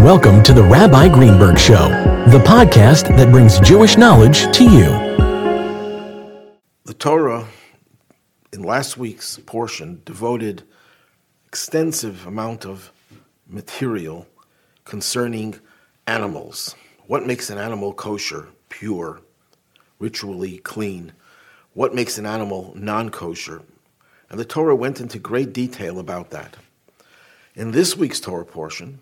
Welcome to the Rabbi Greenberg Show, the podcast that brings Jewish knowledge to you. The Torah, in last week's portion, devoted extensive amount of material concerning animals. What makes an animal kosher, pure, ritually clean? What makes an animal non kosher? And the Torah went into great detail about that. In this week's Torah portion,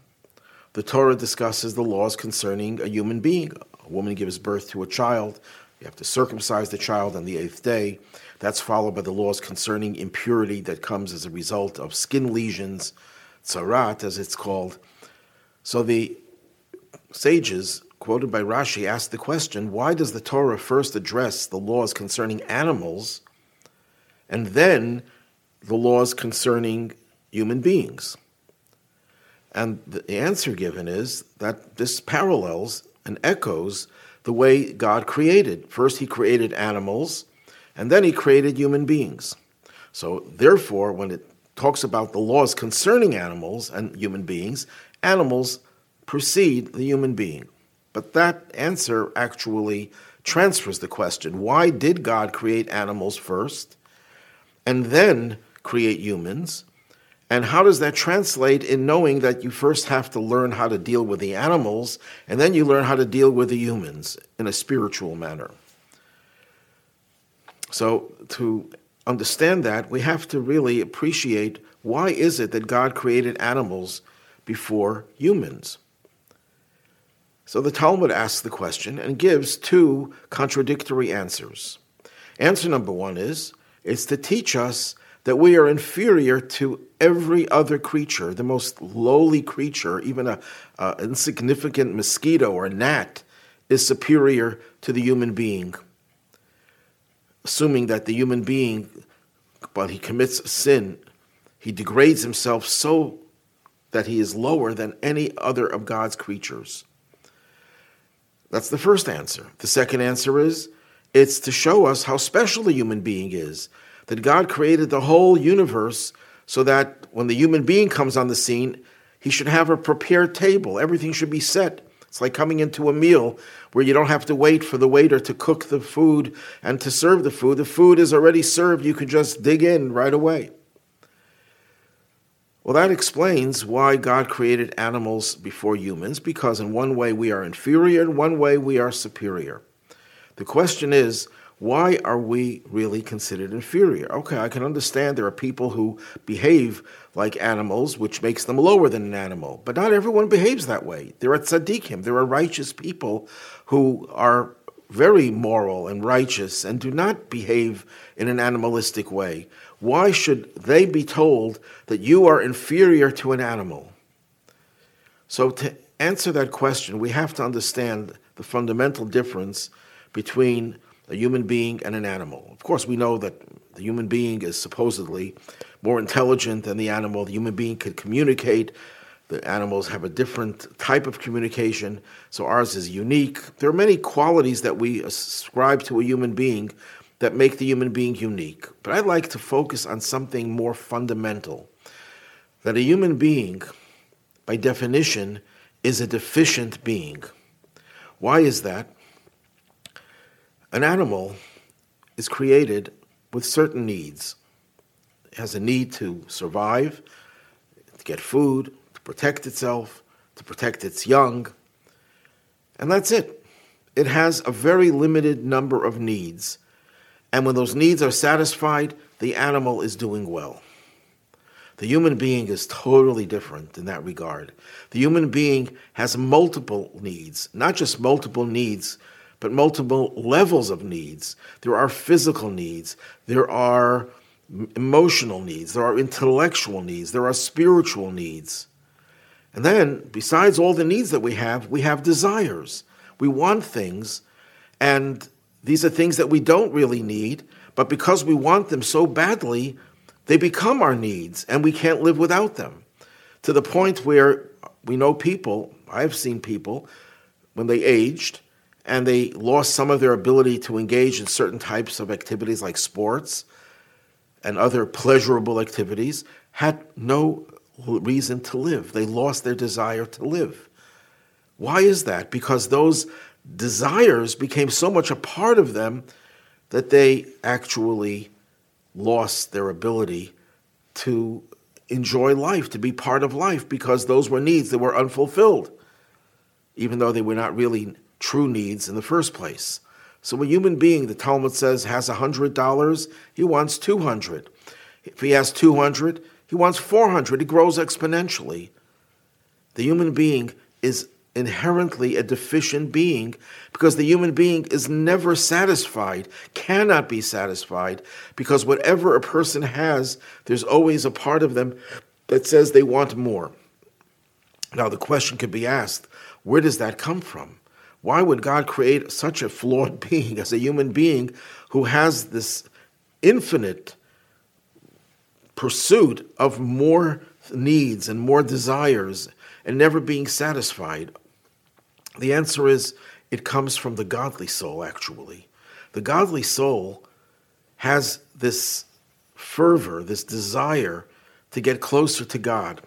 the Torah discusses the laws concerning a human being. A woman gives birth to a child, you have to circumcise the child on the eighth day. That's followed by the laws concerning impurity that comes as a result of skin lesions, tzarat, as it's called. So the sages, quoted by Rashi, asked the question why does the Torah first address the laws concerning animals and then the laws concerning human beings? And the answer given is that this parallels and echoes the way God created. First, He created animals, and then He created human beings. So, therefore, when it talks about the laws concerning animals and human beings, animals precede the human being. But that answer actually transfers the question why did God create animals first and then create humans? And how does that translate in knowing that you first have to learn how to deal with the animals and then you learn how to deal with the humans in a spiritual manner? So, to understand that, we have to really appreciate why is it that God created animals before humans? So the Talmud asks the question and gives two contradictory answers. Answer number one is it's to teach us that we are inferior to every other creature, the most lowly creature, even a, a insignificant mosquito or gnat, is superior to the human being. Assuming that the human being, while he commits sin, he degrades himself so that he is lower than any other of God's creatures. That's the first answer. The second answer is it's to show us how special the human being is that God created the whole universe so that when the human being comes on the scene, he should have a prepared table. Everything should be set. It's like coming into a meal where you don't have to wait for the waiter to cook the food and to serve the food. The food is already served. You can just dig in right away. Well, that explains why God created animals before humans, because in one way we are inferior, in one way we are superior. The question is, why are we really considered inferior? Okay, I can understand there are people who behave like animals, which makes them lower than an animal, but not everyone behaves that way. There are tzaddikim, there are righteous people who are very moral and righteous and do not behave in an animalistic way. Why should they be told that you are inferior to an animal? So, to answer that question, we have to understand the fundamental difference between a human being and an animal. Of course, we know that the human being is supposedly more intelligent than the animal. The human being can communicate. The animals have a different type of communication, so ours is unique. There are many qualities that we ascribe to a human being that make the human being unique. But I'd like to focus on something more fundamental that a human being, by definition, is a deficient being. Why is that? An animal is created with certain needs. It has a need to survive, to get food, to protect itself, to protect its young, and that's it. It has a very limited number of needs. And when those needs are satisfied, the animal is doing well. The human being is totally different in that regard. The human being has multiple needs, not just multiple needs but multiple levels of needs. There are physical needs, there are emotional needs, there are intellectual needs, there are spiritual needs. And then, besides all the needs that we have, we have desires. We want things, and these are things that we don't really need, but because we want them so badly, they become our needs, and we can't live without them. To the point where we know people, I've seen people, when they aged, and they lost some of their ability to engage in certain types of activities like sports and other pleasurable activities, had no reason to live. They lost their desire to live. Why is that? Because those desires became so much a part of them that they actually lost their ability to enjoy life, to be part of life, because those were needs that were unfulfilled, even though they were not really true needs in the first place. So a human being, the Talmud says, has $100, he wants 200. If he has 200, he wants 400. He grows exponentially. The human being is inherently a deficient being because the human being is never satisfied, cannot be satisfied, because whatever a person has, there's always a part of them that says they want more. Now, the question could be asked where does that come from? Why would God create such a flawed being as a human being who has this infinite pursuit of more needs and more desires and never being satisfied? The answer is it comes from the godly soul, actually. The godly soul has this fervor, this desire to get closer to God.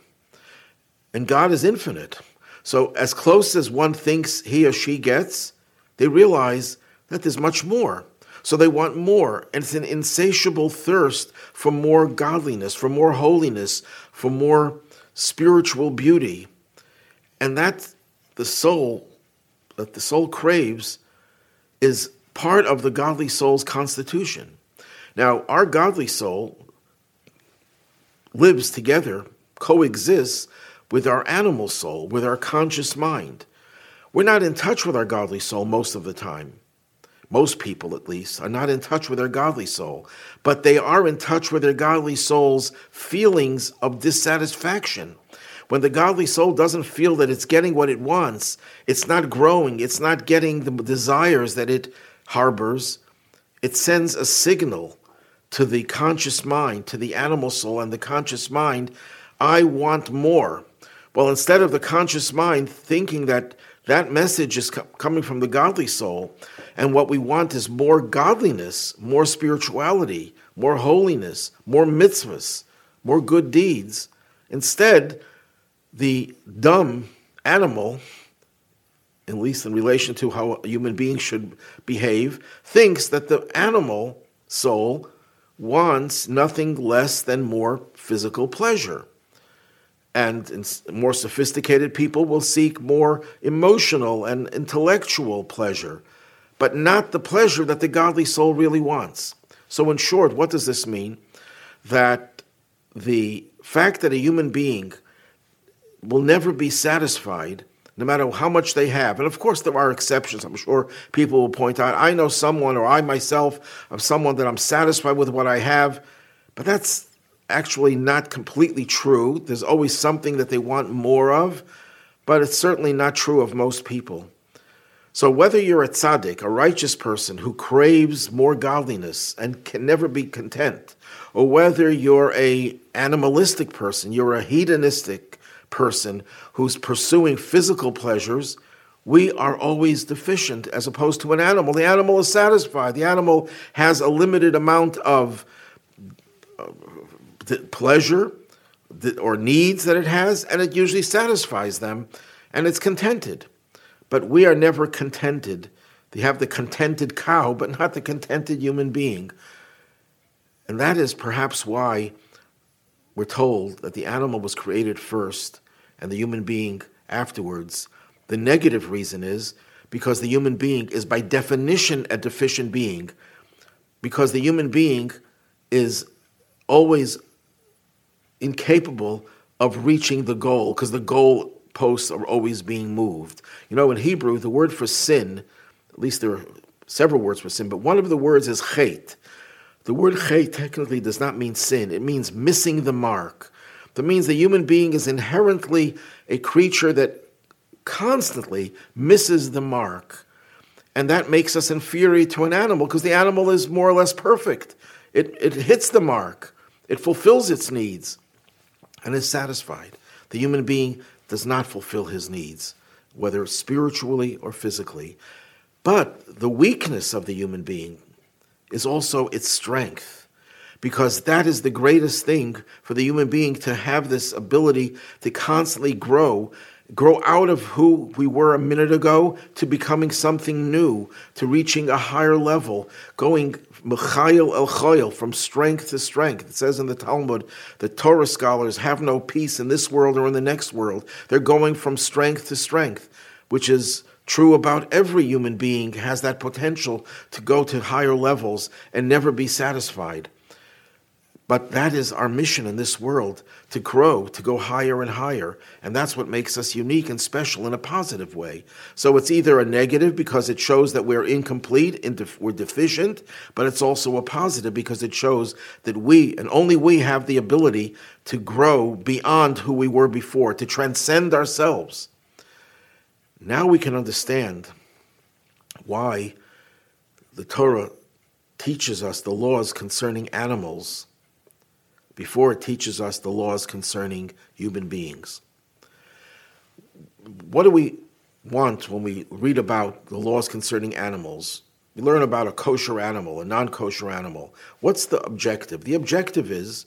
And God is infinite. So, as close as one thinks he or she gets, they realize that there's much more. So they want more. And it's an insatiable thirst for more godliness, for more holiness, for more spiritual beauty. And that the soul that the soul craves is part of the godly soul's constitution. Now, our godly soul lives together, coexists with our animal soul, with our conscious mind. We're not in touch with our godly soul most of the time. Most people, at least, are not in touch with their godly soul, but they are in touch with their godly soul's feelings of dissatisfaction when the godly soul doesn't feel that it's getting what it wants, it's not growing, it's not getting the desires that it harbors, it sends a signal to the conscious mind, to the animal soul and the conscious mind, I want more. Well, instead of the conscious mind thinking that that message is co- coming from the godly soul, and what we want is more godliness, more spirituality, more holiness, more mitzvahs, more good deeds. Instead, the dumb animal, at least in relation to how a human being should behave, thinks that the animal soul wants nothing less than more physical pleasure. And more sophisticated people will seek more emotional and intellectual pleasure, but not the pleasure that the godly soul really wants. So, in short, what does this mean? That the fact that a human being will never be satisfied no matter how much they have. And of course, there are exceptions. I'm sure people will point out, I know someone, or I myself am someone that I'm satisfied with what I have, but that's actually not completely true. There's always something that they want more of, but it's certainly not true of most people. So whether you're a tzaddik, a righteous person who craves more godliness and can never be content, or whether you're a animalistic person, you're a hedonistic person who's pursuing physical pleasures, we are always deficient as opposed to an animal. The animal is satisfied. The animal has a limited amount of pleasure or needs that it has, and it usually satisfies them, and it's contented. But we are never contented. They have the contented cow, but not the contented human being. And that is perhaps why we're told that the animal was created first and the human being afterwards. The negative reason is because the human being is by definition a deficient being, because the human being is always incapable of reaching the goal, because the goal posts are always being moved. You know, in Hebrew, the word for sin, at least there are several words for sin, but one of the words is chait. The word chait technically does not mean sin, it means missing the mark. That means the human being is inherently a creature that constantly misses the mark. And that makes us inferior to an animal because the animal is more or less perfect. It, it hits the mark, it fulfills its needs, and is satisfied. The human being does not fulfill his needs, whether spiritually or physically. But the weakness of the human being is also its strength because that is the greatest thing for the human being to have this ability to constantly grow, grow out of who we were a minute ago to becoming something new, to reaching a higher level, going mechayil el chayil, from strength to strength. It says in the Talmud that Torah scholars have no peace in this world or in the next world. They're going from strength to strength, which is true about every human being has that potential to go to higher levels and never be satisfied. But that is our mission in this world to grow, to go higher and higher. And that's what makes us unique and special in a positive way. So it's either a negative because it shows that we're incomplete, and we're deficient, but it's also a positive because it shows that we, and only we, have the ability to grow beyond who we were before, to transcend ourselves. Now we can understand why the Torah teaches us the laws concerning animals before it teaches us the laws concerning human beings. What do we want when we read about the laws concerning animals? We learn about a kosher animal, a non kosher animal. What's the objective? The objective is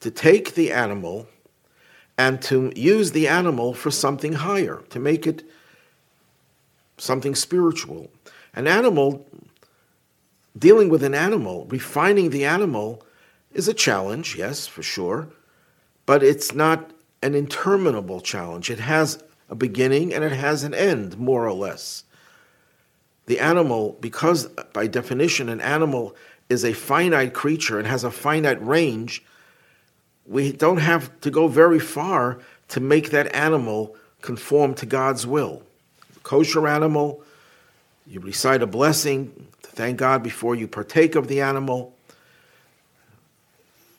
to take the animal and to use the animal for something higher, to make it something spiritual. An animal, dealing with an animal, refining the animal, is a challenge, yes, for sure, but it's not an interminable challenge. It has a beginning and it has an end, more or less. The animal, because by definition an animal is a finite creature and has a finite range, we don't have to go very far to make that animal conform to God's will. Kosher animal, you recite a blessing to thank God before you partake of the animal.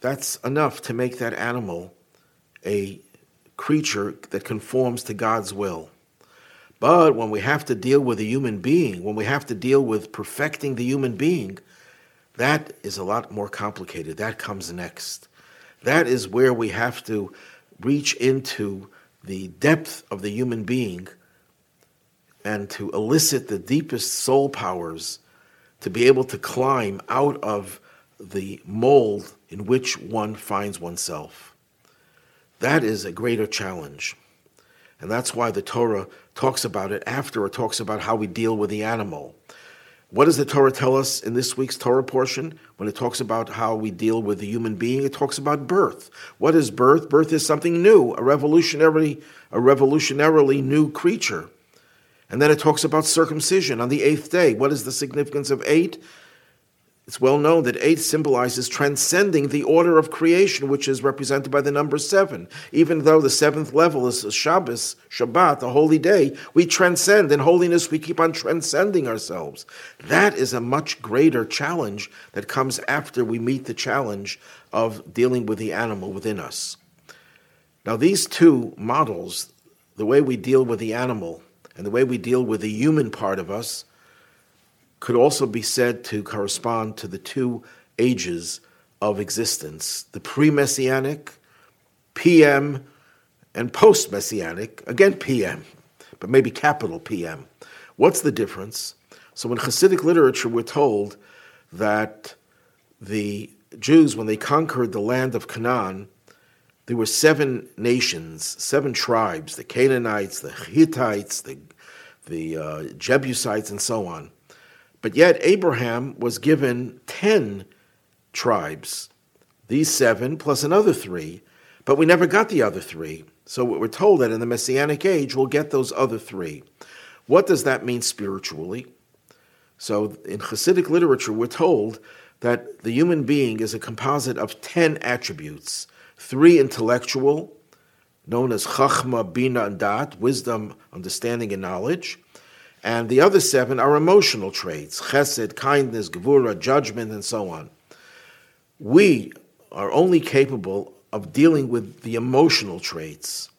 That's enough to make that animal a creature that conforms to God's will. But when we have to deal with a human being, when we have to deal with perfecting the human being, that is a lot more complicated. That comes next. That is where we have to reach into the depth of the human being and to elicit the deepest soul powers to be able to climb out of the mold in which one finds oneself. That is a greater challenge. And that's why the Torah talks about it after it talks about how we deal with the animal. What does the Torah tell us in this week's Torah portion? When it talks about how we deal with the human being, it talks about birth. What is birth? Birth is something new, a revolutionary, a revolutionarily new creature. And then it talks about circumcision on the eighth day. What is the significance of eight? It's well known that eight symbolizes transcending the order of creation, which is represented by the number seven. Even though the seventh level is Shabbos, Shabbat, a holy day, we transcend. In holiness, we keep on transcending ourselves. That is a much greater challenge that comes after we meet the challenge of dealing with the animal within us. Now, these two models, the way we deal with the animal and the way we deal with the human part of us, could also be said to correspond to the two ages of existence the pre messianic, PM, and post messianic, again PM, but maybe capital PM. What's the difference? So in Hasidic literature, we're told that the Jews, when they conquered the land of Canaan, there were seven nations, seven tribes the Canaanites, the Hittites, the, the uh, Jebusites, and so on. But yet, Abraham was given 10 tribes, these seven plus another three, but we never got the other three. So we're told that in the Messianic age, we'll get those other three. What does that mean spiritually? So in Hasidic literature, we're told that the human being is a composite of 10 attributes three intellectual, known as Chachma, Bina, and Dat, wisdom, understanding, and knowledge. And the other seven are emotional traits chesed, kindness, gevura, judgment, and so on. We are only capable of dealing with the emotional traits,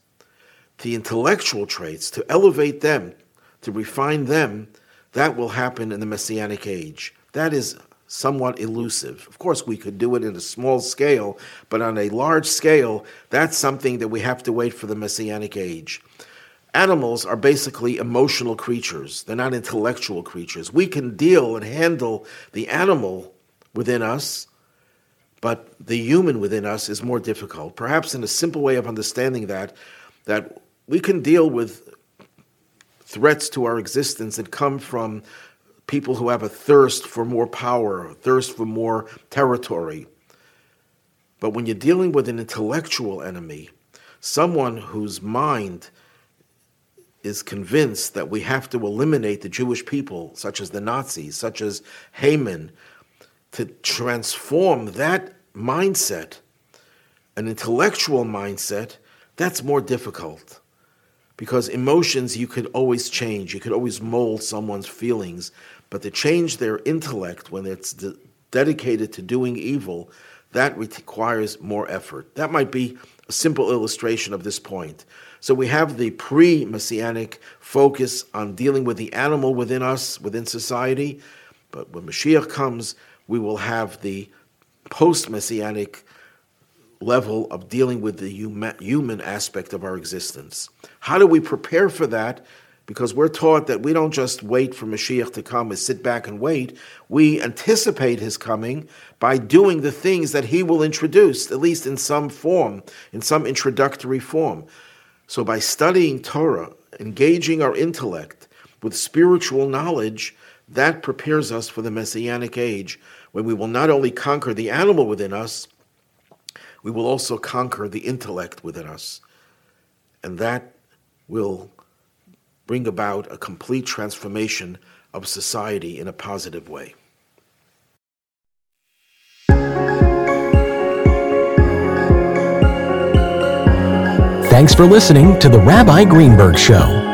the intellectual traits, to elevate them, to refine them. That will happen in the Messianic age. That is somewhat elusive. Of course, we could do it in a small scale, but on a large scale, that's something that we have to wait for the Messianic age. Animals are basically emotional creatures. They're not intellectual creatures. We can deal and handle the animal within us, but the human within us is more difficult. Perhaps in a simple way of understanding that, that we can deal with threats to our existence that come from people who have a thirst for more power, a thirst for more territory. But when you're dealing with an intellectual enemy, someone whose mind is convinced that we have to eliminate the Jewish people, such as the Nazis, such as Haman, to transform that mindset, an intellectual mindset, that's more difficult. Because emotions you could always change, you could always mold someone's feelings, but to change their intellect when it's de- dedicated to doing evil, that requires more effort. That might be a simple illustration of this point. So we have the pre messianic focus on dealing with the animal within us, within society. But when Mashiach comes, we will have the post messianic level of dealing with the human aspect of our existence. How do we prepare for that? Because we're taught that we don't just wait for Mashiach to come and sit back and wait. We anticipate his coming by doing the things that he will introduce, at least in some form, in some introductory form. So by studying Torah, engaging our intellect with spiritual knowledge, that prepares us for the Messianic age when we will not only conquer the animal within us, we will also conquer the intellect within us. And that will bring about a complete transformation of society in a positive way. Thanks for listening to The Rabbi Greenberg Show.